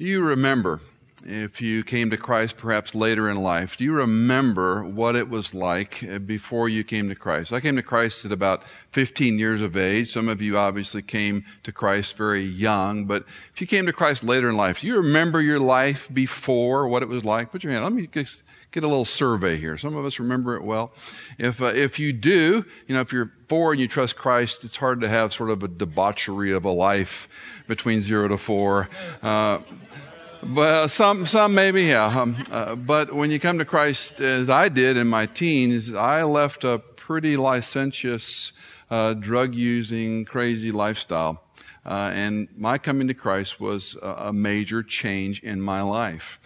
Do you remember, if you came to Christ perhaps later in life, do you remember what it was like uh, before you came to Christ? I came to Christ at about 15 years of age. Some of you obviously came to Christ very young, but if you came to Christ later in life, do you remember your life before, what it was like? Put your hand. Let me just get a little survey here. Some of us remember it well. If, uh, if you do, you know, if you're four and you trust Christ, it's hard to have sort of a debauchery of a life between zero to four. Uh, but some, some maybe, yeah. Um, uh, but when you come to Christ, as I did in my teens, I left a pretty licentious, uh, drug using, crazy lifestyle. Uh, and my coming to Christ was a, a major change in my life.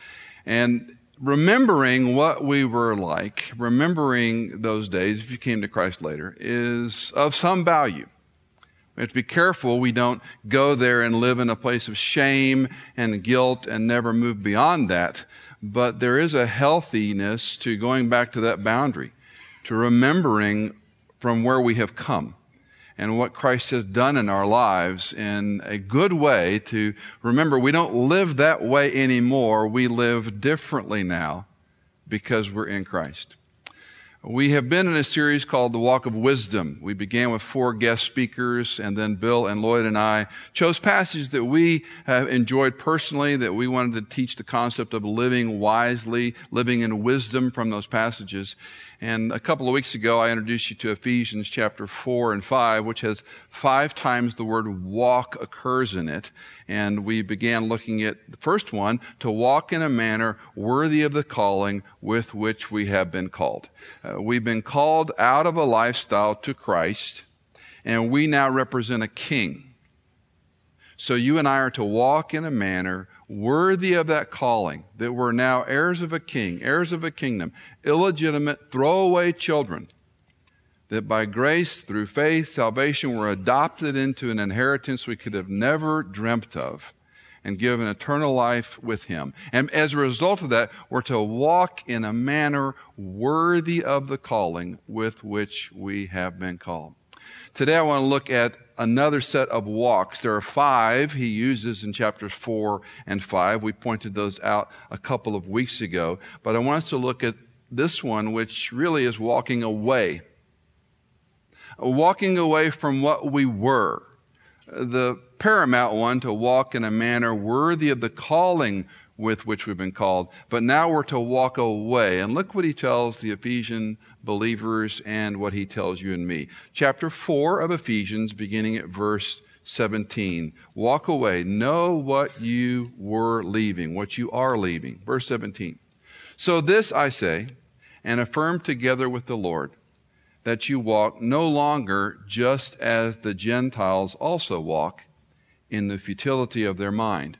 And remembering what we were like, remembering those days, if you came to Christ later, is of some value. We have to be careful we don't go there and live in a place of shame and guilt and never move beyond that. But there is a healthiness to going back to that boundary, to remembering from where we have come and what Christ has done in our lives in a good way to remember we don't live that way anymore. We live differently now because we're in Christ. We have been in a series called The Walk of Wisdom. We began with four guest speakers, and then Bill and Lloyd and I chose passages that we have enjoyed personally, that we wanted to teach the concept of living wisely, living in wisdom from those passages. And a couple of weeks ago, I introduced you to Ephesians chapter 4 and 5, which has five times the word walk occurs in it. And we began looking at the first one, to walk in a manner worthy of the calling with which we have been called. Uh, we've been called out of a lifestyle to Christ, and we now represent a king. So you and I are to walk in a manner worthy of that calling, that we're now heirs of a king, heirs of a kingdom, illegitimate, throwaway children, that by grace, through faith, salvation, we're adopted into an inheritance we could have never dreamt of and given eternal life with Him. And as a result of that, we're to walk in a manner worthy of the calling with which we have been called. Today I want to look at another set of walks. There are five he uses in chapters four and five. We pointed those out a couple of weeks ago. But I want us to look at this one, which really is walking away. Walking away from what we were. The paramount one to walk in a manner worthy of the calling with which we've been called. But now we're to walk away. And look what he tells the Ephesian believers and what he tells you and me. Chapter 4 of Ephesians, beginning at verse 17. Walk away. Know what you were leaving, what you are leaving. Verse 17. So this I say, and affirm together with the Lord, that you walk no longer just as the Gentiles also walk in the futility of their mind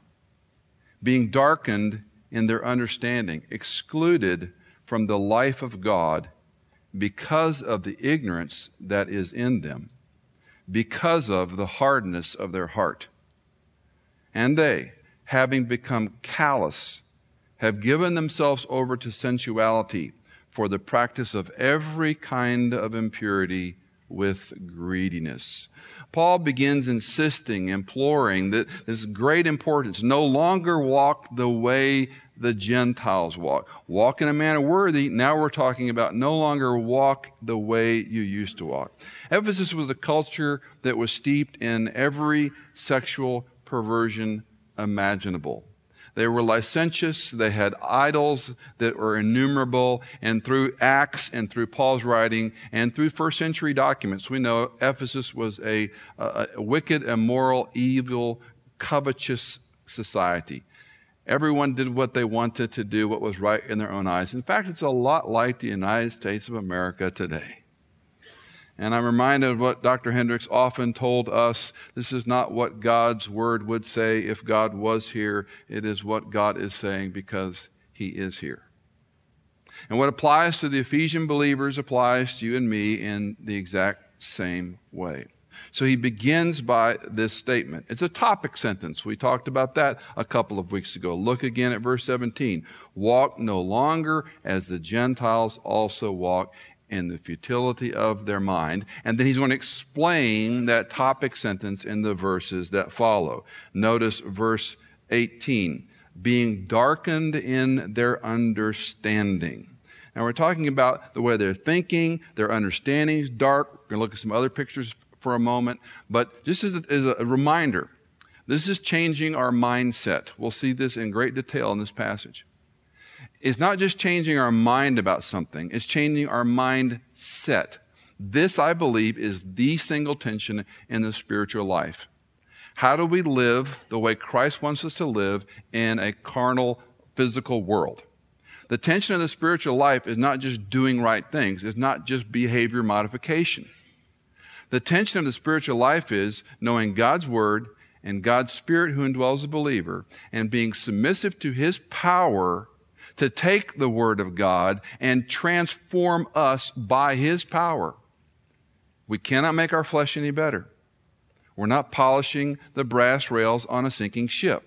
being darkened in their understanding, excluded from the life of God because of the ignorance that is in them, because of the hardness of their heart. And they, having become callous, have given themselves over to sensuality for the practice of every kind of impurity with greediness. Paul begins insisting, imploring that this great importance. No longer walk the way the Gentiles walk. Walk in a manner worthy. Now we're talking about no longer walk the way you used to walk. Ephesus was a culture that was steeped in every sexual perversion imaginable. They were licentious. They had idols that were innumerable. And through Acts and through Paul's writing and through first century documents, we know Ephesus was a, a, a wicked, immoral, evil, covetous society. Everyone did what they wanted to do, what was right in their own eyes. In fact, it's a lot like the United States of America today. And I'm reminded of what Dr. Hendricks often told us. This is not what God's word would say if God was here. It is what God is saying because he is here. And what applies to the Ephesian believers applies to you and me in the exact same way. So he begins by this statement. It's a topic sentence. We talked about that a couple of weeks ago. Look again at verse 17. Walk no longer as the Gentiles also walk in the futility of their mind. And then he's going to explain that topic sentence in the verses that follow. Notice verse 18. being darkened in their understanding. Now we're talking about the way they're thinking, their understanding is dark. We're going to look at some other pictures for a moment, but just as a, as a reminder, this is changing our mindset. We'll see this in great detail in this passage. It's not just changing our mind about something, it's changing our mindset. This, I believe, is the single tension in the spiritual life. How do we live the way Christ wants us to live in a carnal, physical world? The tension of the spiritual life is not just doing right things, it's not just behavior modification. The tension of the spiritual life is knowing God's Word and God's Spirit who indwells the believer and being submissive to His power to take the Word of God and transform us by His power. We cannot make our flesh any better. We're not polishing the brass rails on a sinking ship.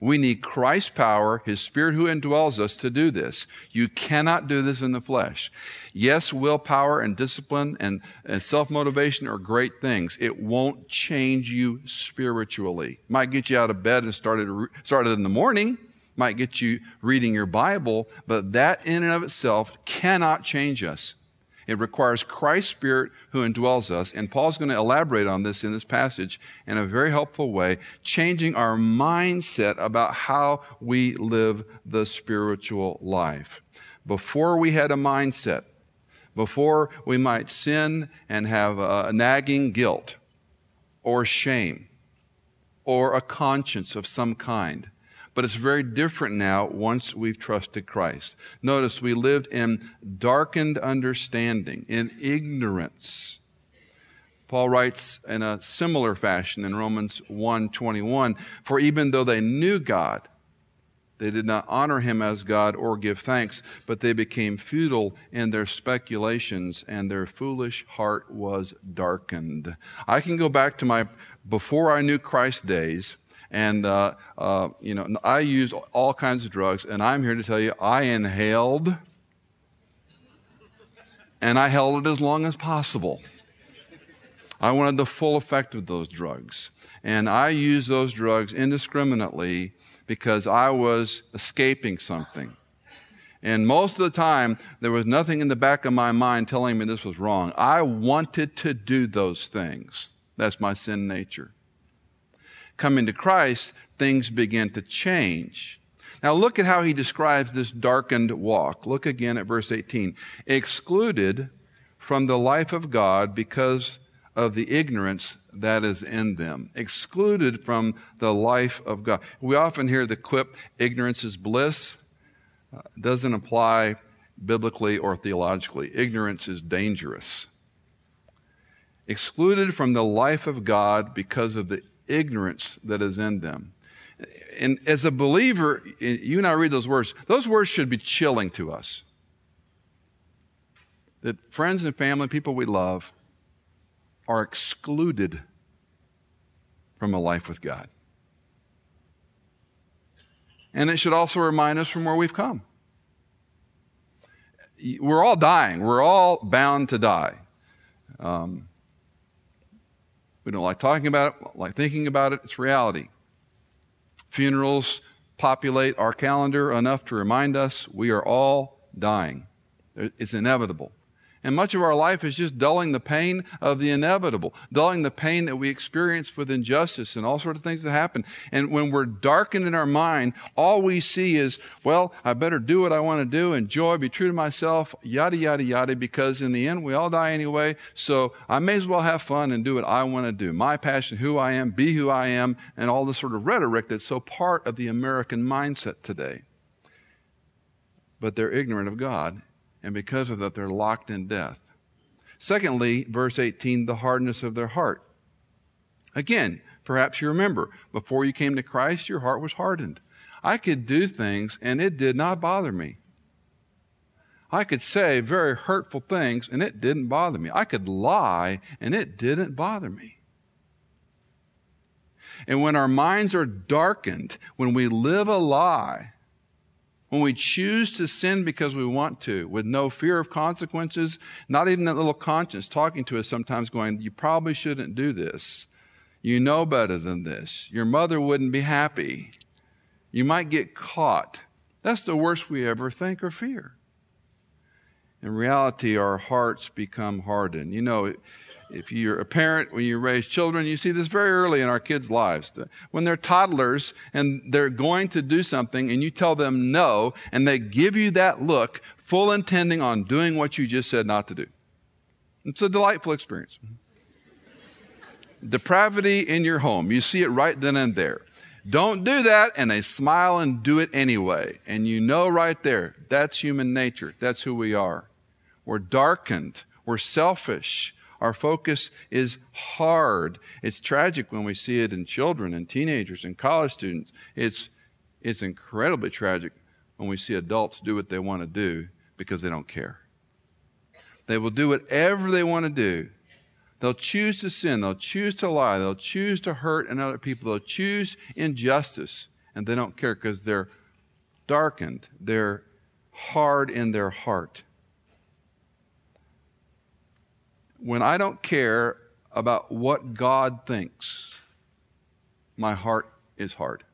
We need Christ's power, His Spirit who indwells us to do this. You cannot do this in the flesh. Yes, willpower and discipline and, and self-motivation are great things. It won't change you spiritually. Might get you out of bed and started, started in the morning. Might get you reading your Bible, but that in and of itself cannot change us. It requires Christ's Spirit who indwells us. And Paul's going to elaborate on this in this passage in a very helpful way, changing our mindset about how we live the spiritual life. Before we had a mindset, before we might sin and have a nagging guilt or shame or a conscience of some kind, but it's very different now once we've trusted Christ. Notice we lived in darkened understanding, in ignorance. Paul writes in a similar fashion in Romans 1:21, for even though they knew God, they did not honor him as God or give thanks, but they became futile in their speculations and their foolish heart was darkened. I can go back to my before I knew Christ days and, uh, uh, you know, I used all kinds of drugs, and I'm here to tell you I inhaled and I held it as long as possible. I wanted the full effect of those drugs. And I used those drugs indiscriminately because I was escaping something. And most of the time, there was nothing in the back of my mind telling me this was wrong. I wanted to do those things. That's my sin nature coming to Christ, things begin to change. Now look at how he describes this darkened walk. Look again at verse 18. Excluded from the life of God because of the ignorance that is in them. Excluded from the life of God. We often hear the quip, ignorance is bliss. Uh, doesn't apply biblically or theologically. Ignorance is dangerous. Excluded from the life of God because of the ignorance that is in them. And as a believer, you and I read those words, those words should be chilling to us. That friends and family, people we love, are excluded from a life with God. And it should also remind us from where we've come. We're all dying. We're all bound to die. Um, we don't like talking about it, like thinking about it. It's reality. Funerals populate our calendar enough to remind us we are all dying. It's inevitable. And much of our life is just dulling the pain of the inevitable, dulling the pain that we experience with injustice and all sorts of things that happen. And when we're darkened in our mind, all we see is, well, I better do what I want to do, enjoy, be true to myself, yada, yada, yada, because in the end, we all die anyway. So I may as well have fun and do what I want to do. My passion, who I am, be who I am, and all this sort of rhetoric that's so part of the American mindset today. But they're ignorant of God and because of that, they're locked in death. Secondly, verse 18, the hardness of their heart. Again, perhaps you remember, before you came to Christ, your heart was hardened. I could do things and it did not bother me. I could say very hurtful things and it didn't bother me. I could lie and it didn't bother me. And when our minds are darkened, when we live a lie, when we choose to sin because we want to, with no fear of consequences, not even that little conscience talking to us sometimes going, you probably shouldn't do this. You know better than this. Your mother wouldn't be happy. You might get caught. That's the worst we ever think or fear. In reality, our hearts become hardened. You know, if you're a parent, when you raise children, you see this very early in our kids' lives. When they're toddlers and they're going to do something and you tell them no, and they give you that look, full intending on doing what you just said not to do. It's a delightful experience. Depravity in your home. You see it right then and there. Don't do that, and they smile and do it anyway. And you know right there, that's human nature. That's who we are. We're darkened. We're selfish. Our focus is hard. It's tragic when we see it in children and teenagers and college students. It's, it's incredibly tragic when we see adults do what they want to do because they don't care. They will do whatever they want to do. They'll choose to sin. They'll choose to lie. They'll choose to hurt another people. They'll choose injustice. And they don't care because they're darkened. They're hard in their heart when I don't care about what God thinks, my heart is hard.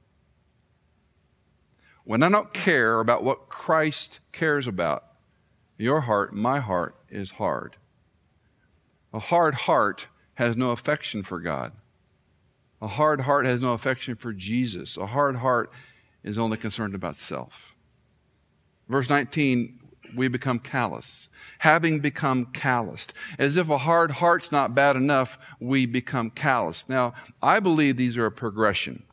When I don't care about what Christ cares about, your heart, my heart, is hard. A hard heart has no affection for God. A hard heart has no affection for Jesus. A hard heart is only concerned about self. Verse 19 we become callous. Having become calloused. As if a hard heart's not bad enough, we become callous. Now, I believe these are a progression.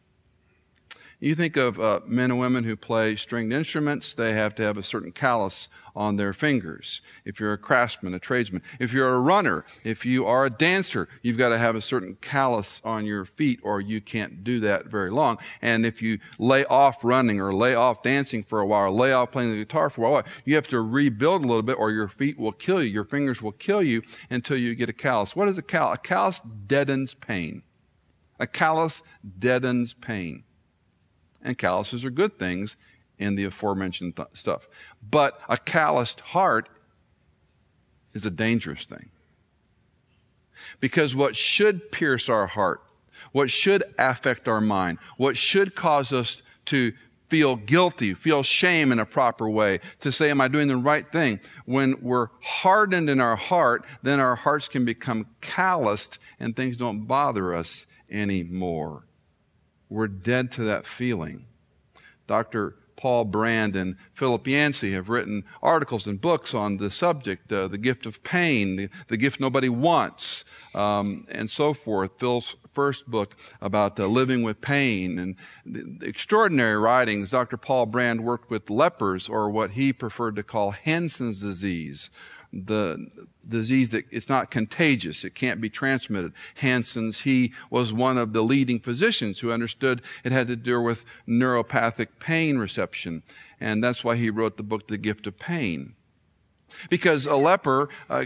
You think of uh, men and women who play stringed instruments, they have to have a certain callus on their fingers. If you're a craftsman, a tradesman, if you're a runner, if you are a dancer, you've got to have a certain callus on your feet or you can't do that very long. And if you lay off running or lay off dancing for a while lay off playing the guitar for a while, you have to rebuild a little bit or your feet will kill you. Your fingers will kill you until you get a callus. What is a callus? A callus deadens pain. A callus deadens pain and calluses are good things in the aforementioned th- stuff. But a calloused heart is a dangerous thing. Because what should pierce our heart, what should affect our mind, what should cause us to feel guilty, feel shame in a proper way, to say, Am I doing the right thing? When we're hardened in our heart, then our hearts can become calloused and things don't bother us anymore. We're dead to that feeling. Dr. Paul Brand and Philip Yancey have written articles and books on the subject, uh, the gift of pain, the, the gift nobody wants, um, and so forth. Phil's first book about uh, living with pain and the extraordinary writings. Dr. Paul Brand worked with lepers, or what he preferred to call Hansen's disease, the disease that it's not contagious. It can't be transmitted. Hansen's, he was one of the leading physicians who understood it had to do with neuropathic pain reception. And that's why he wrote the book, The Gift of Pain. Because a leper uh,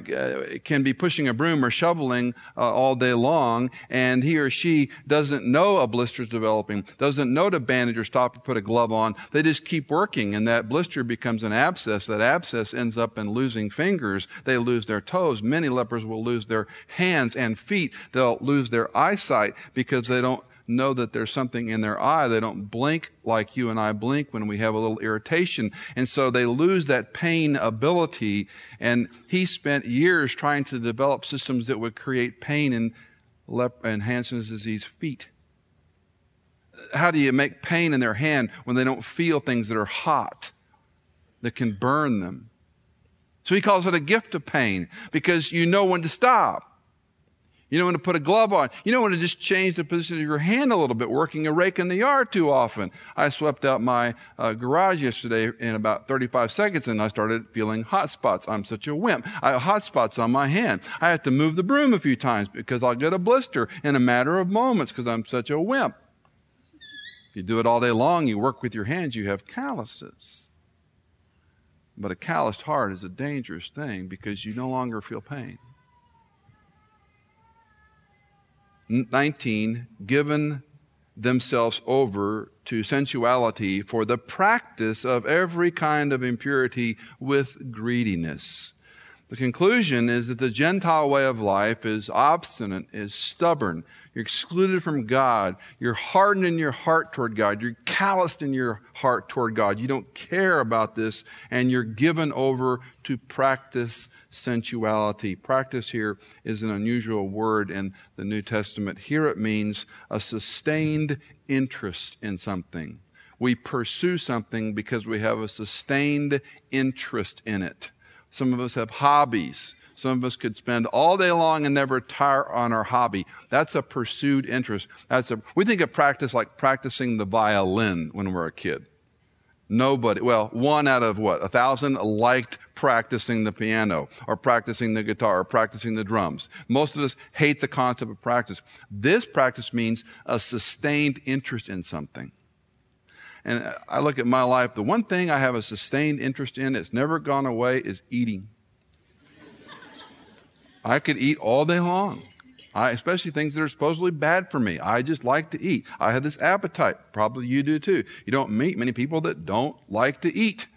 can be pushing a broom or shoveling uh, all day long, and he or she doesn't know a blister is developing, doesn't know to bandage or stop or put a glove on. They just keep working, and that blister becomes an abscess. That abscess ends up in losing fingers. They lose their toes. Many lepers will lose their hands and feet. They'll lose their eyesight because they don't know that there's something in their eye. They don't blink like you and I blink when we have a little irritation. And so they lose that pain ability. And he spent years trying to develop systems that would create pain in, lep- in Hansen's disease feet. How do you make pain in their hand when they don't feel things that are hot, that can burn them? So he calls it a gift of pain because you know when to stop. You know when to put a glove on. You know when to just change the position of your hand a little bit, working a rake in the yard too often. I swept out my uh, garage yesterday in about 35 seconds and I started feeling hot spots. I'm such a wimp. I have hot spots on my hand. I have to move the broom a few times because I'll get a blister in a matter of moments because I'm such a wimp. If you do it all day long, you work with your hands, you have calluses. But a calloused heart is a dangerous thing because you no longer feel pain. 19, given themselves over to sensuality for the practice of every kind of impurity with greediness. The conclusion is that the Gentile way of life is obstinate, is stubborn. You're excluded from God. You're hardened in your heart toward God. You're calloused in your heart toward God. You don't care about this, and you're given over to practice sensuality. Practice here is an unusual word in the New Testament. Here it means a sustained interest in something. We pursue something because we have a sustained interest in it. Some of us have hobbies. Some of us could spend all day long and never tire on our hobby. That's a pursued interest. That's a, we think of practice like practicing the violin when we're a kid. Nobody, well, one out of what, a thousand liked practicing the piano or practicing the guitar or practicing the drums. Most of us hate the concept of practice. This practice means a sustained interest in something. And I look at my life, the one thing I have a sustained interest in that's never gone away is eating. I could eat all day long. I, especially things that are supposedly bad for me. I just like to eat. I have this appetite. Probably you do too. You don't meet many people that don't like to eat.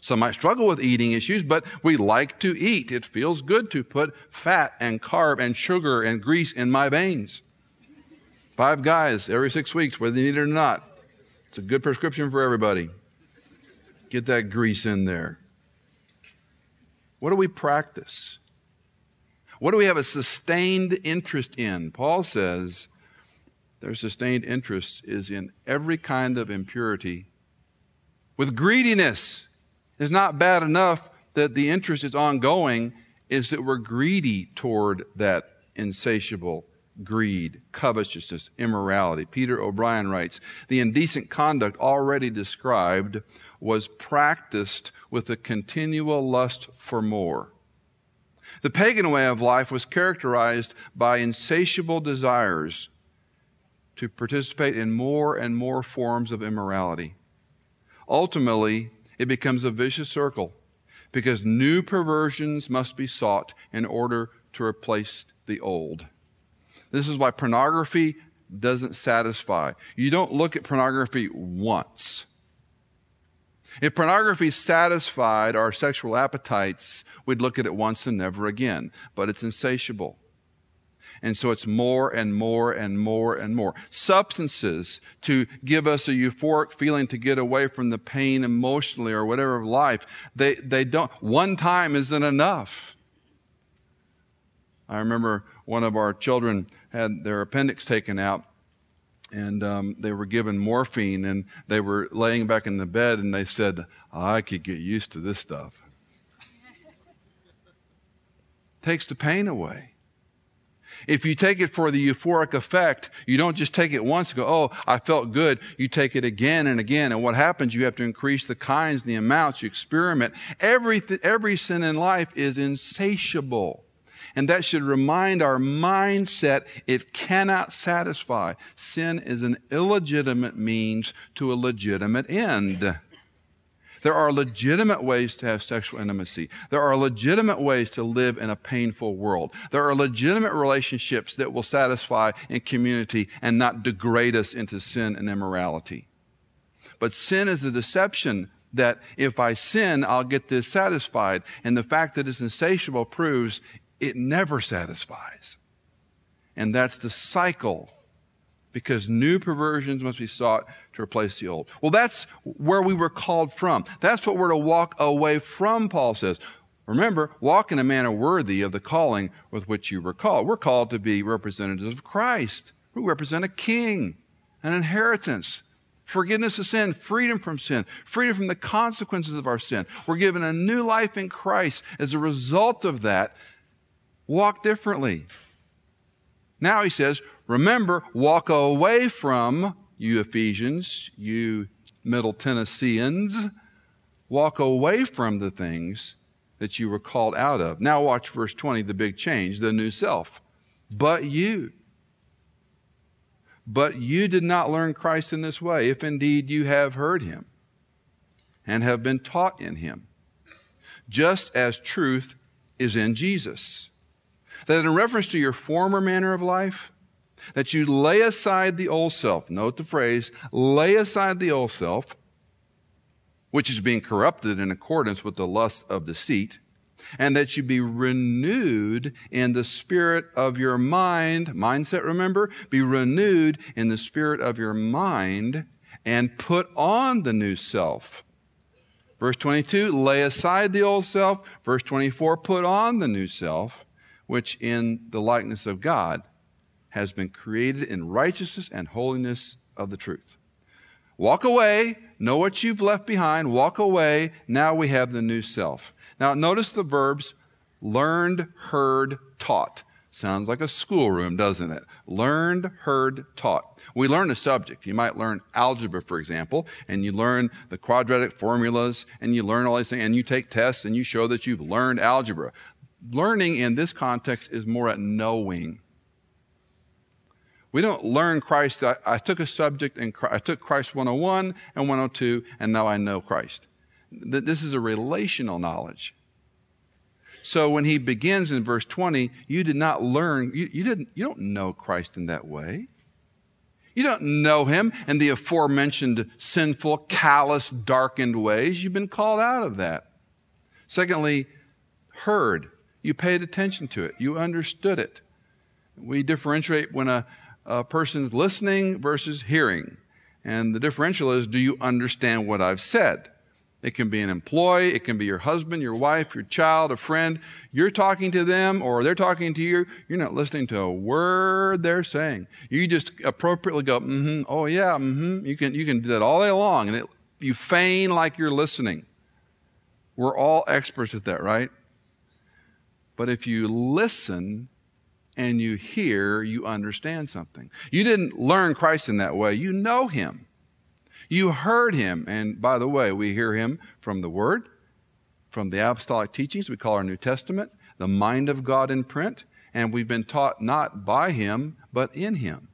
Some might struggle with eating issues, but we like to eat. It feels good to put fat and carb and sugar and grease in my veins. Five guys every six weeks, whether they need it or not. It's a good prescription for everybody. Get that grease in there. What do we practice? What do we have a sustained interest in? Paul says their sustained interest is in every kind of impurity with greediness. It's not bad enough that the interest is ongoing, is that we're greedy toward that insatiable greed, covetousness, immorality. Peter O'Brien writes, the indecent conduct already described was practiced with a continual lust for more. The pagan way of life was characterized by insatiable desires to participate in more and more forms of immorality. Ultimately, it becomes a vicious circle because new perversions must be sought in order to replace the old. This is why pornography doesn't satisfy. You don't look at pornography once. If pornography satisfied our sexual appetites, we'd look at it once and never again. But it's insatiable. And so it's more and more and more and more. Substances to give us a euphoric feeling to get away from the pain emotionally or whatever of life, they, they don't, one time isn't enough. I remember one of our children had their appendix taken out and um, they were given morphine and they were laying back in the bed and they said i could get used to this stuff. Takes the pain away. If you take it for the euphoric effect you don't just take it once and go oh i felt good. You take it again and again and what happens you have to increase the kinds the amounts you experiment. Every, every sin in life is insatiable and that should remind our mindset it cannot satisfy. Sin is an illegitimate means to a legitimate end. There are legitimate ways to have sexual intimacy. There are legitimate ways to live in a painful world. There are legitimate relationships that will satisfy in community and not degrade us into sin and immorality. But sin is a deception that if I sin, I'll get this satisfied. And the fact that it's insatiable proves it never satisfies. And that's the cycle because new perversions must be sought to replace the old. Well, that's where we were called from. That's what we're to walk away from, Paul says. Remember, walk in a manner worthy of the calling with which you were called. We're called to be representatives of Christ. We represent a king, an inheritance, forgiveness of sin, freedom from sin, freedom from the consequences of our sin. We're given a new life in Christ. As a result of that, walk differently. Now he says, remember, walk away from you Ephesians, you Middle Tennesseans, walk away from the things that you were called out of. Now watch verse 20, the big change, the new self. But you. But you did not learn Christ in this way, if indeed you have heard him and have been taught in him, just as truth is in Jesus that in reference to your former manner of life, that you lay aside the old self. Note the phrase, lay aside the old self, which is being corrupted in accordance with the lust of deceit, and that you be renewed in the spirit of your mind. Mindset, remember? Be renewed in the spirit of your mind and put on the new self. Verse 22, lay aside the old self. Verse 24, put on the new self, which in the likeness of God has been created in righteousness and holiness of the truth. Walk away, know what you've left behind, walk away. Now we have the new self. Now, notice the verbs learned, heard, taught. Sounds like a schoolroom, doesn't it? Learned, heard, taught. We learn a subject. You might learn algebra, for example, and you learn the quadratic formulas, and you learn all these things, and you take tests, and you show that you've learned algebra. Learning in this context is more at knowing. We don't learn Christ. I, I took a subject and I took Christ 101 and 102, and now I know Christ. This is a relational knowledge. So when he begins in verse 20, you did not learn, you, you, didn't, you don't know Christ in that way. You don't know him in the aforementioned sinful, callous, darkened ways. You've been called out of that. Secondly, heard. You paid attention to it. You understood it. We differentiate when a, a person's listening versus hearing. And the differential is, do you understand what I've said? It can be an employee, it can be your husband, your wife, your child, a friend. You're talking to them or they're talking to you. You're not listening to a word they're saying. You just appropriately go, mm-hmm, oh yeah, mm-hmm. You can, you can do that all day long and it, you feign like you're listening. We're all experts at that, right? But if you listen and you hear, you understand something. You didn't learn Christ in that way. You know Him. You heard him. And by the way, we hear him from the Word, from the apostolic teachings we call our New Testament, the mind of God in print, and we've been taught not by him, but in him.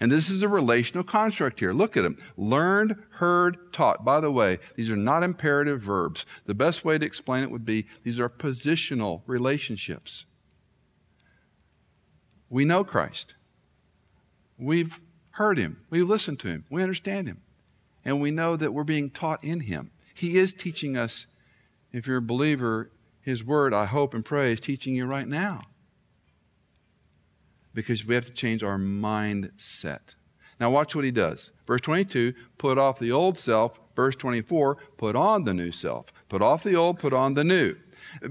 And this is a relational construct here. Look at them. Learned, heard, taught. By the way, these are not imperative verbs. The best way to explain it would be these are positional relationships. We know Christ. We've heard him, We've listened to him, we understand him, and we know that we're being taught in him. He is teaching us. If you're a believer, his word, I hope and pray, is teaching you right now. Because we have to change our mindset. Now, watch what he does. Verse 22, put off the old self. Verse 24, put on the new self. Put off the old, put on the new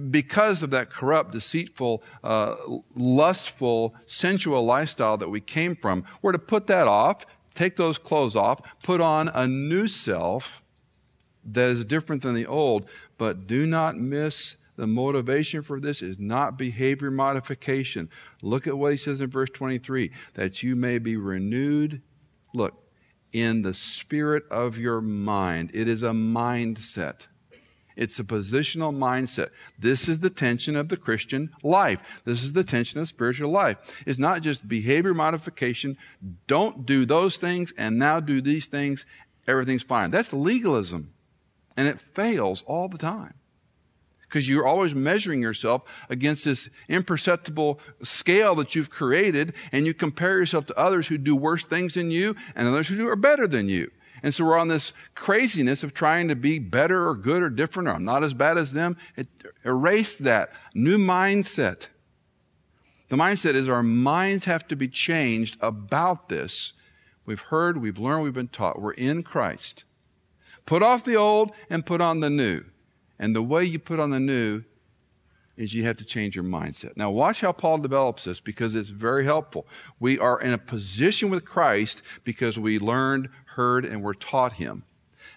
because of that corrupt, deceitful, uh, lustful, sensual lifestyle that we came from, we're to put that off, take those clothes off, put on a new self that is different than the old. But do not miss the motivation for this is not behavior modification. Look at what he says in verse 23 that you may be renewed. Look, in the spirit of your mind. It is a mindset. It's a positional mindset. This is the tension of the Christian life. This is the tension of spiritual life. It's not just behavior modification. Don't do those things and now do these things. Everything's fine. That's legalism. And it fails all the time. Because you're always measuring yourself against this imperceptible scale that you've created, and you compare yourself to others who do worse things than you and others who do are better than you. And so we're on this craziness of trying to be better or good or different or I'm not as bad as them. It erased that. New mindset. The mindset is our minds have to be changed about this. We've heard, we've learned, we've been taught. We're in Christ. Put off the old and put on the new. And the way you put on the new is you have to change your mindset. Now, watch how Paul develops this because it's very helpful. We are in a position with Christ because we learned, heard, and were taught Him.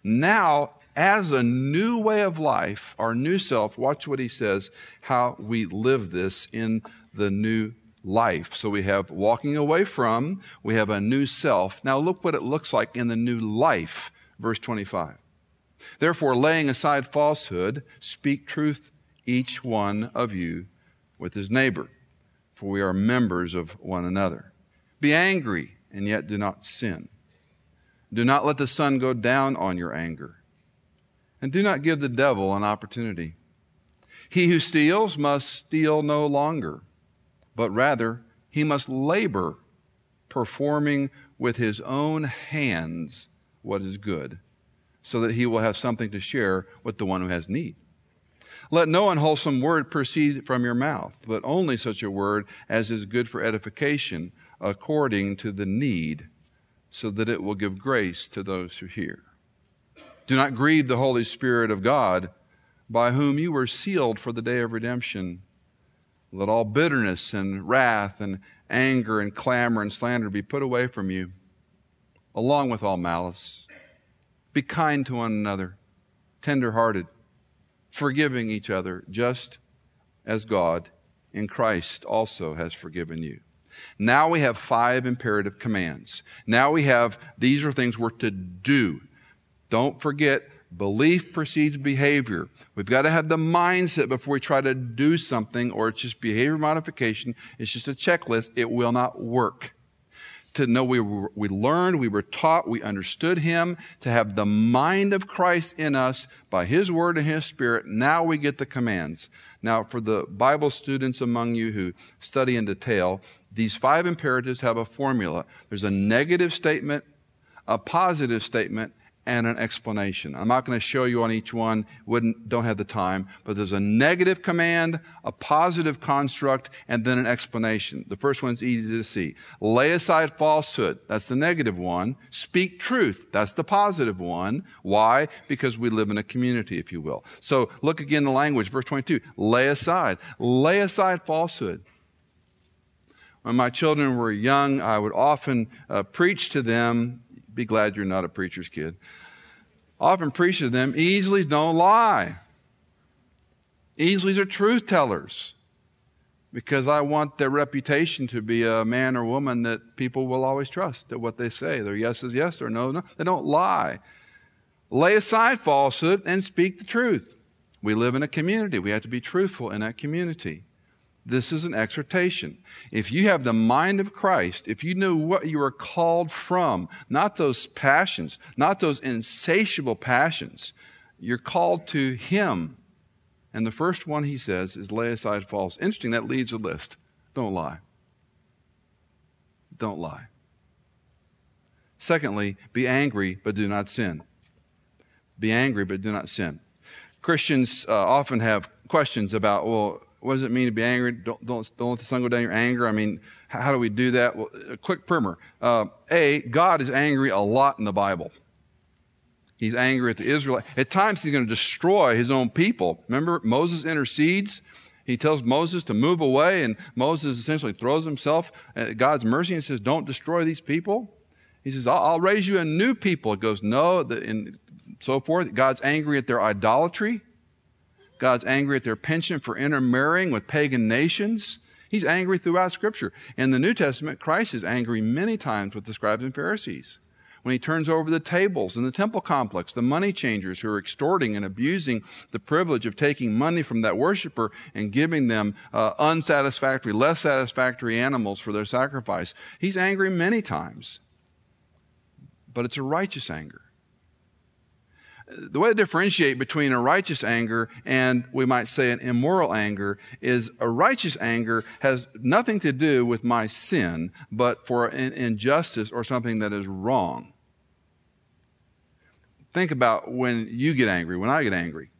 Now, as a new way of life, our new self, watch what he says, how we live this in the new life. So we have walking away from, we have a new self. Now, look what it looks like in the new life. Verse 25. Therefore, laying aside falsehood, speak truth each one of you with his neighbor, for we are members of one another. Be angry, and yet do not sin. Do not let the sun go down on your anger, and do not give the devil an opportunity. He who steals must steal no longer, but rather he must labor, performing with his own hands what is good, so that he will have something to share with the one who has need. Let no unwholesome word proceed from your mouth, but only such a word as is good for edification, according to the need, so that it will give grace to those who hear. Do not grieve the Holy Spirit of God, by whom you were sealed for the day of redemption. Let all bitterness and wrath and anger and clamor and slander be put away from you, along with all malice. Be kind to one another, tender hearted forgiving each other, just as God in Christ also has forgiven you. Now we have five imperative commands. Now we have, these are things we're to do. Don't forget, belief precedes behavior. We've got to have the mindset before we try to do something, or it's just behavior modification. It's just a checklist. It will not work to know we, were, we learned, we were taught, we understood Him, to have the mind of Christ in us by His Word and His Spirit. Now we get the commands. Now, for the Bible students among you who study in detail, these five imperatives have a formula. There's a negative statement, a positive statement, and an explanation. I'm not going to show you on each one, wouldn't, don't have the time, but there's a negative command, a positive construct, and then an explanation. The first one's easy to see. Lay aside falsehood. That's the negative one. Speak truth. That's the positive one. Why? Because we live in a community, if you will. So look again the language, verse 22. Lay aside. Lay aside falsehood. When my children were young, I would often uh, preach to them be glad you're not a preacher's kid. Often preach to them, easily don't lie. Easily are truth tellers. Because I want their reputation to be a man or woman that people will always trust that what they say. Their yes is yes, or no, no. They don't lie. Lay aside falsehood and speak the truth. We live in a community. We have to be truthful in that community. This is an exhortation. If you have the mind of Christ, if you know what you are called from, not those passions, not those insatiable passions, you're called to Him. And the first one he says is lay aside false. Interesting, that leads a list. Don't lie. Don't lie. Secondly, be angry, but do not sin. Be angry, but do not sin. Christians uh, often have questions about, well, what does it mean to be angry? Don't, don't, don't let the sun go down your anger. I mean, how, how do we do that? Well, a quick primer. Uh, a, God is angry a lot in the Bible. He's angry at the Israelites. At times, he's going to destroy his own people. Remember, Moses intercedes. He tells Moses to move away, and Moses essentially throws himself at God's mercy and says, Don't destroy these people. He says, I'll, I'll raise you a new people. It goes, No, and so forth. God's angry at their idolatry. God's angry at their penchant for intermarrying with pagan nations. He's angry throughout Scripture. In the New Testament, Christ is angry many times with the scribes and Pharisees. When he turns over the tables in the temple complex, the money changers who are extorting and abusing the privilege of taking money from that worshiper and giving them uh, unsatisfactory, less satisfactory animals for their sacrifice, he's angry many times. But it's a righteous anger the way to differentiate between a righteous anger and we might say an immoral anger is a righteous anger has nothing to do with my sin, but for an injustice or something that is wrong. Think about when you get angry, when I get angry.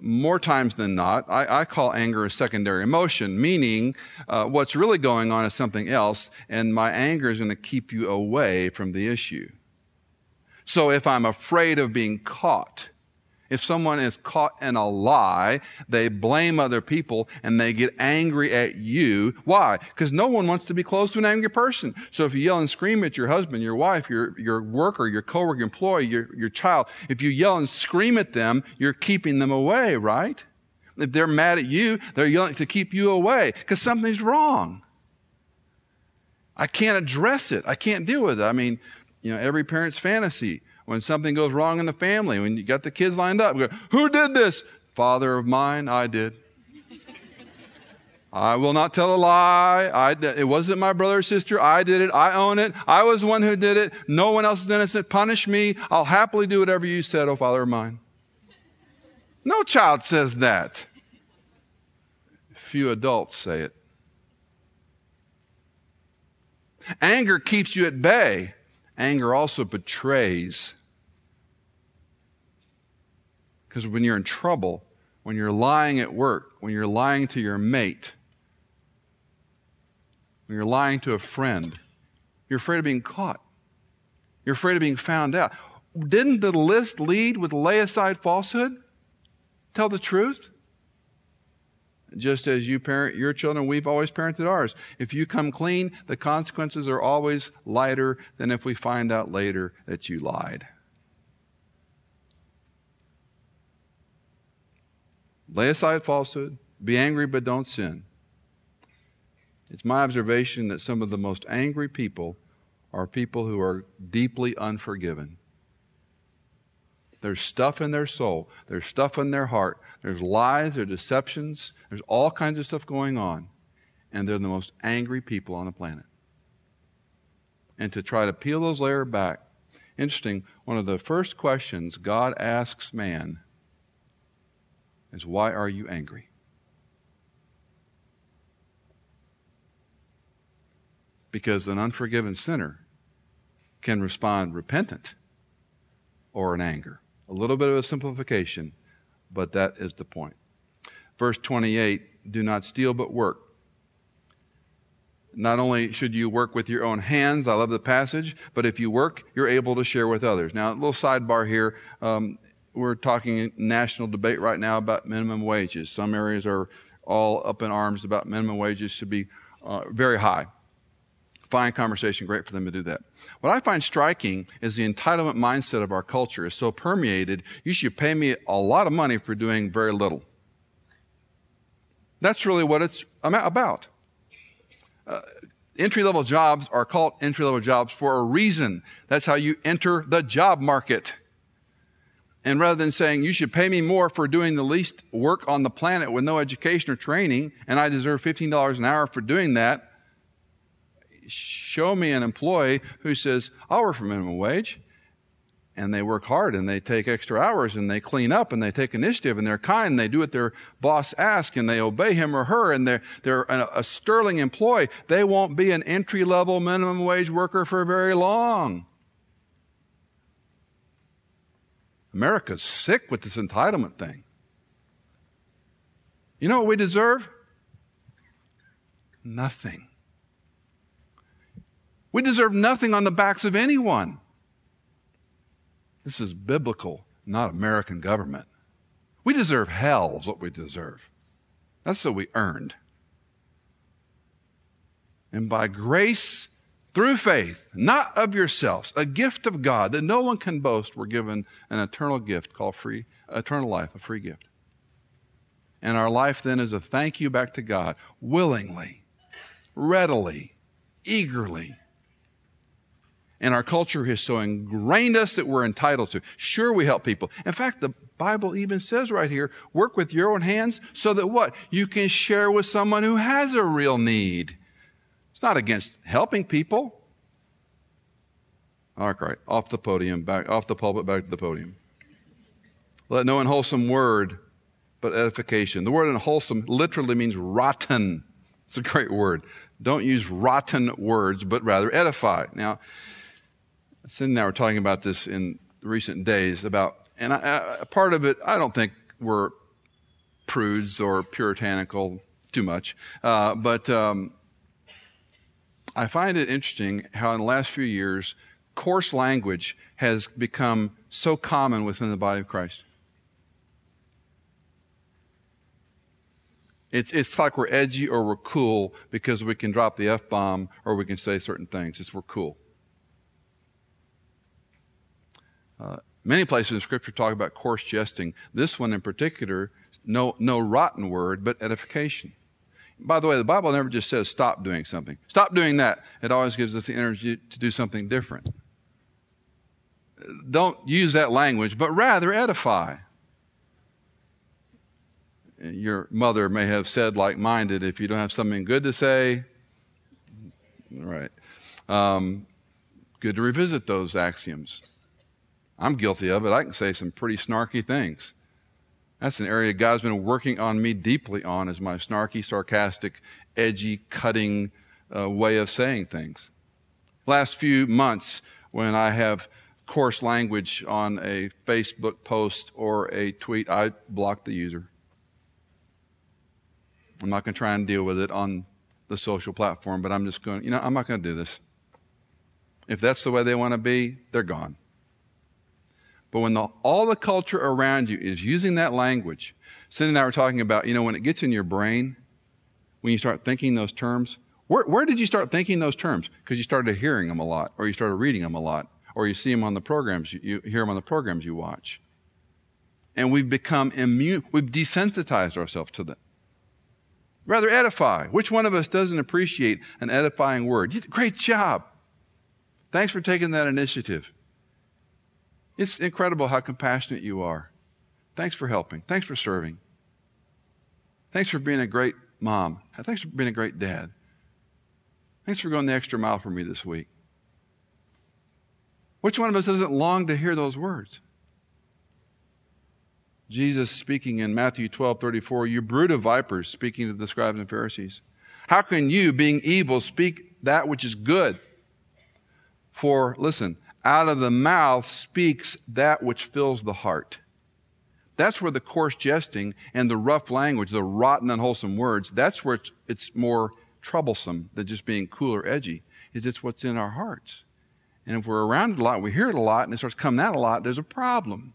More times than not, I, I call anger a secondary emotion, meaning uh, what's really going on is something else, and my anger is going to keep you away from the issue. So if I'm afraid of being caught, if someone is caught in a lie, they blame other people and they get angry at you. Why? Because no one wants to be close to an angry person. So if you yell and scream at your husband, your wife, your, your worker, your coworker, employee, your, your child, if you yell and scream at them, you're keeping them away, right? If they're mad at you, they're yelling to keep you away because something's wrong. I can't address it. I can't deal with it. I mean, you know, every parent's fantasy. When something goes wrong in the family, when you got the kids lined up, go, who did this? Father of mine, I did. I will not tell a lie. I, it wasn't my brother or sister. I did it. I own it. I was the one who did it. No one else is innocent. Punish me. I'll happily do whatever you said, oh Father of mine. No child says that. Few adults say it. Anger keeps you at bay. Anger also betrays. Because when you're in trouble, when you're lying at work, when you're lying to your mate, when you're lying to a friend, you're afraid of being caught. You're afraid of being found out. Didn't the list lead with lay aside falsehood? Tell the truth? Just as you parent your children, we've always parented ours. If you come clean, the consequences are always lighter than if we find out later that you lied. Lay aside falsehood. Be angry, but don't sin. It's my observation that some of the most angry people are people who are deeply unforgiven. There's stuff in their soul, there's stuff in their heart, there's lies, there's deceptions, there's all kinds of stuff going on. And they're the most angry people on the planet. And to try to peel those layers back, interesting, one of the first questions God asks man is, Why are you angry? Because an unforgiven sinner can respond repentant or in anger. A little bit of a simplification, but that is the point. Verse 28 do not steal, but work. Not only should you work with your own hands, I love the passage, but if you work, you're able to share with others. Now, a little sidebar here. Um, we're talking in national debate right now about minimum wages. Some areas are all up in arms about minimum wages should be uh, very high. Fine conversation, great for them to do that. What I find striking is the entitlement mindset of our culture is so permeated, you should pay me a lot of money for doing very little. That's really what it's about. Uh, entry level jobs are called entry level jobs for a reason. That's how you enter the job market. And rather than saying, you should pay me more for doing the least work on the planet with no education or training, and I deserve $15 an hour for doing that, show me an employee who says, I'll work for minimum wage. And they work hard and they take extra hours and they clean up and they take initiative and they're kind and they do what their boss asks and they obey him or her and they're, they're a, a sterling employee. They won't be an entry level minimum wage worker for very long. America's sick with this entitlement thing. You know what we deserve? Nothing. We deserve nothing on the backs of anyone. This is biblical, not American government. We deserve hell, is what we deserve. That's what we earned. And by grace, through faith, not of yourselves, a gift of God that no one can boast, we're given an eternal gift called free, eternal life, a free gift. And our life then is a thank you back to God, willingly, readily, eagerly. And our culture has so ingrained us that we're entitled to. Sure, we help people. In fact, the Bible even says right here, work with your own hands so that what? You can share with someone who has a real need. It's not against helping people. All right, off the podium, back off the pulpit, back to the podium. Let no unwholesome word, but edification. The word unwholesome literally means rotten. It's a great word. Don't use rotten words, but rather edify. Now, Cindy and I were talking about this in recent days about, and I, I, part of it, I don't think we're prudes or puritanical too much, uh, but um, I find it interesting how in the last few years, coarse language has become so common within the body of Christ. It's, it's like we're edgy or we're cool because we can drop the F bomb or we can say certain things. It's we're cool. Uh, many places in Scripture talk about coarse jesting. This one in particular, no, no rotten word, but edification. By the way, the Bible never just says stop doing something. Stop doing that. It always gives us the energy to do something different. Don't use that language, but rather edify. Your mother may have said, like minded, if you don't have something good to say, right. Um, good to revisit those axioms. I'm guilty of it. I can say some pretty snarky things. That's an area God's been working on me deeply on is my snarky, sarcastic, edgy, cutting uh, way of saying things. Last few months, when I have coarse language on a Facebook post or a tweet, I block the user. I'm not going to try and deal with it on the social platform, but I'm just going, you know, I'm not going to do this. If that's the way they want to be, they're gone. But when the, all the culture around you is using that language, Cindy and I were talking about, you know, when it gets in your brain, when you start thinking those terms, where, where did you start thinking those terms? Because you started hearing them a lot, or you started reading them a lot, or you see them on the programs, you, you hear them on the programs you watch. And we've become immune, we've desensitized ourselves to them. Rather edify. Which one of us doesn't appreciate an edifying word? Great job. Thanks for taking that initiative. It's incredible how compassionate you are. Thanks for helping. Thanks for serving. Thanks for being a great mom. Thanks for being a great dad. Thanks for going the extra mile for me this week. Which one of us doesn't long to hear those words? Jesus speaking in Matthew 12 34, you brood of vipers, speaking to the scribes and Pharisees. How can you, being evil, speak that which is good? For, listen, out of the mouth speaks that which fills the heart. That's where the coarse jesting and the rough language, the rotten, unwholesome words, that's where it's, it's more troublesome than just being cool or edgy, is it's what's in our hearts. And if we're around it a lot, we hear it a lot, and it starts coming out a lot, there's a problem.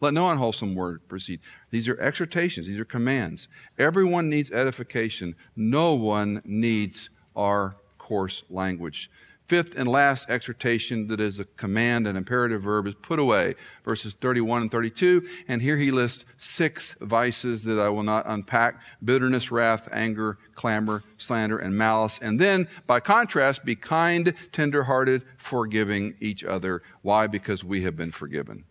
Let no unwholesome word proceed. These are exhortations, these are commands. Everyone needs edification. No one needs our coarse language. Fifth and last exhortation that is a command, an imperative verb, is put away, verses 31 and 32. And here he lists six vices that I will not unpack bitterness, wrath, anger, clamor, slander, and malice. And then, by contrast, be kind, tenderhearted, forgiving each other. Why? Because we have been forgiven.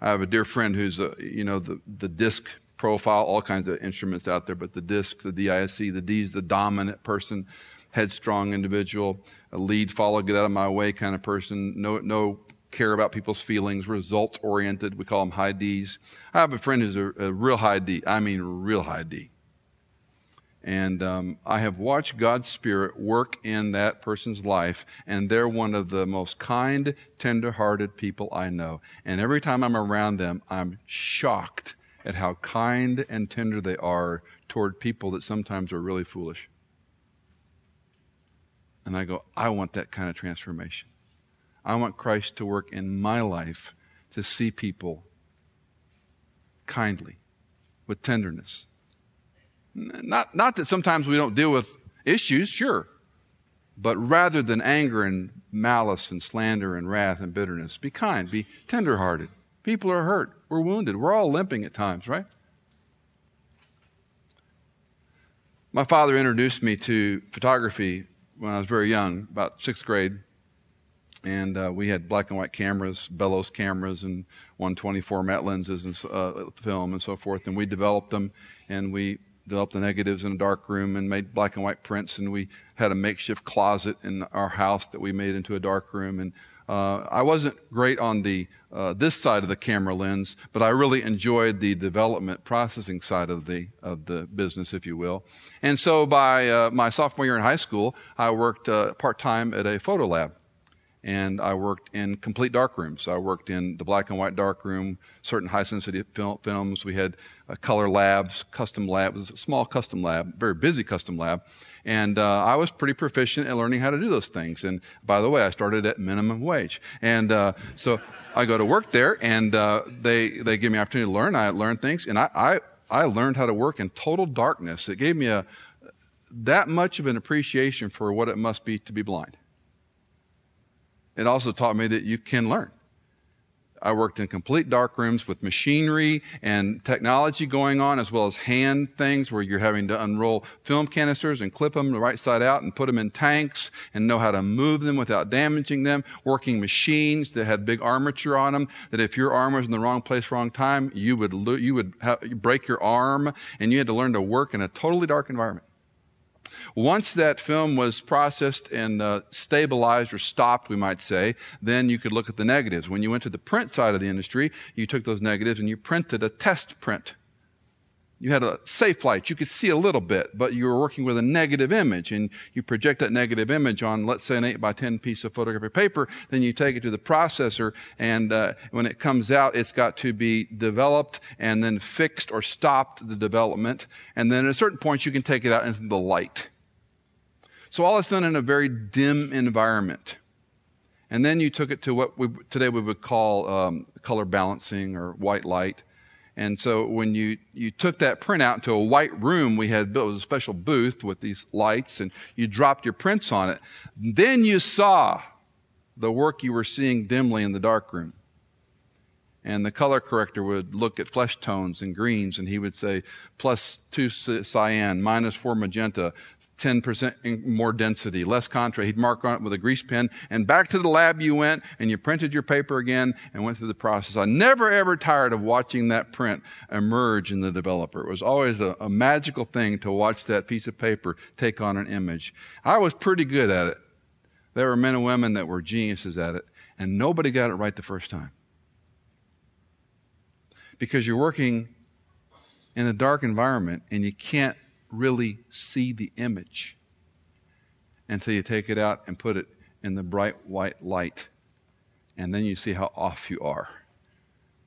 I have a dear friend who's, a, you know, the, the disc profile, all kinds of instruments out there, but the disc, the DISC, the D is the dominant person headstrong individual, a lead, follow, get out of my way kind of person, no, no care about people's feelings, results oriented. We call them high D's. I have a friend who's a, a real high D. I mean, real high D. And um, I have watched God's Spirit work in that person's life, and they're one of the most kind, tender hearted people I know. And every time I'm around them, I'm shocked at how kind and tender they are toward people that sometimes are really foolish. And I go, I want that kind of transformation. I want Christ to work in my life to see people kindly, with tenderness. Not, not that sometimes we don't deal with issues, sure, but rather than anger and malice and slander and wrath and bitterness, be kind, be tenderhearted. People are hurt. We're wounded. We're all limping at times, right? My father introduced me to photography when I was very young, about sixth grade, and uh, we had black and white cameras, bellows cameras, and 120 format lenses and uh, film and so forth. And we developed them, and we developed the negatives in a dark room and made black and white prints. And we had a makeshift closet in our house that we made into a dark room. And uh, I wasn't great on the uh, this side of the camera lens, but I really enjoyed the development processing side of the of the business, if you will. And so, by uh, my sophomore year in high school, I worked uh, part time at a photo lab, and I worked in complete dark rooms. I worked in the black and white dark room, certain high sensitivity fil- films. We had uh, color labs, custom labs, a small custom lab, very busy custom lab. And uh, I was pretty proficient at learning how to do those things. And by the way, I started at minimum wage. And uh, so I go to work there, and uh, they they give me opportunity to learn. I learn things, and I, I I learned how to work in total darkness. It gave me a that much of an appreciation for what it must be to be blind. It also taught me that you can learn. I worked in complete dark rooms with machinery and technology going on, as well as hand things where you're having to unroll film canisters and clip them the right side out and put them in tanks and know how to move them without damaging them. Working machines that had big armature on them, that if your arm was in the wrong place, wrong time, you would, lo- you would break your arm and you had to learn to work in a totally dark environment. Once that film was processed and uh, stabilized or stopped, we might say, then you could look at the negatives. When you went to the print side of the industry, you took those negatives and you printed a test print. You had a safe light. You could see a little bit, but you were working with a negative image and you project that negative image on, let's say, an 8 by 10 piece of photographic paper. Then you take it to the processor and uh, when it comes out, it's got to be developed and then fixed or stopped the development. And then at a certain point, you can take it out into the light. So all is done in a very dim environment. And then you took it to what we, today we would call um, color balancing or white light. And so when you, you took that print out into a white room we had built, it was a special booth with these lights and you dropped your prints on it. Then you saw the work you were seeing dimly in the dark room. And the color corrector would look at flesh tones and greens and he would say plus two cyan, minus four magenta, 10% more density, less contrast. He'd mark on it with a grease pen. And back to the lab you went and you printed your paper again and went through the process. I never ever tired of watching that print emerge in the developer. It was always a, a magical thing to watch that piece of paper take on an image. I was pretty good at it. There were men and women that were geniuses at it, and nobody got it right the first time. Because you're working in a dark environment and you can't really see the image until you take it out and put it in the bright white light. And then you see how off you are.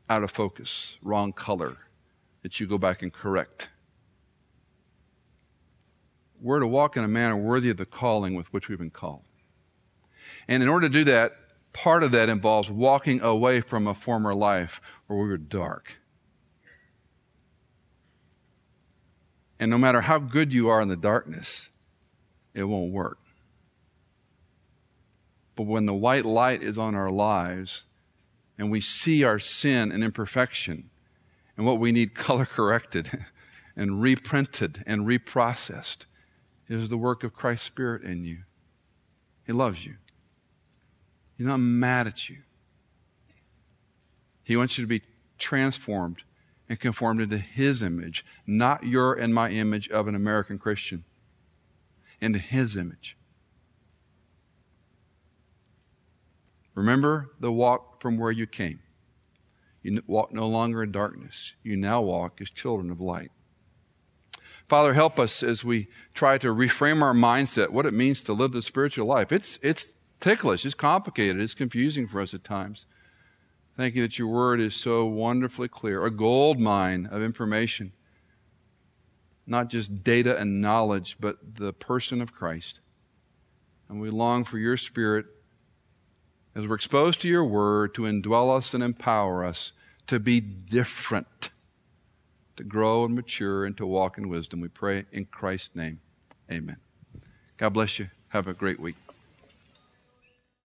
Out of focus, wrong color, that you go back and correct. We're to walk in a manner worthy of the calling with which we've been called. And in order to do that, part of that involves walking away from a former life where we were dark And no matter how good you are in the darkness, it won't work. But when the white light is on our lives and we see our sin and imperfection and what we need color corrected and reprinted and reprocessed, is the work of Christ's Spirit in you. He loves you. He's not mad at you. He wants you to be transformed and conformed into His image, not your and my image of an American Christian, into His image. Remember the walk from where you came. You walk no longer in darkness. You now walk as children of light. Father, help us as we try to reframe our mindset, what it means to live the spiritual life. It's, it's ticklish, it's complicated, it's confusing for us at times. Thank you that your word is so wonderfully clear, a gold mine of information. Not just data and knowledge, but the person of Christ. And we long for your spirit as we're exposed to your word to indwell us and empower us to be different, to grow and mature and to walk in wisdom. We pray in Christ's name. Amen. God bless you. Have a great week.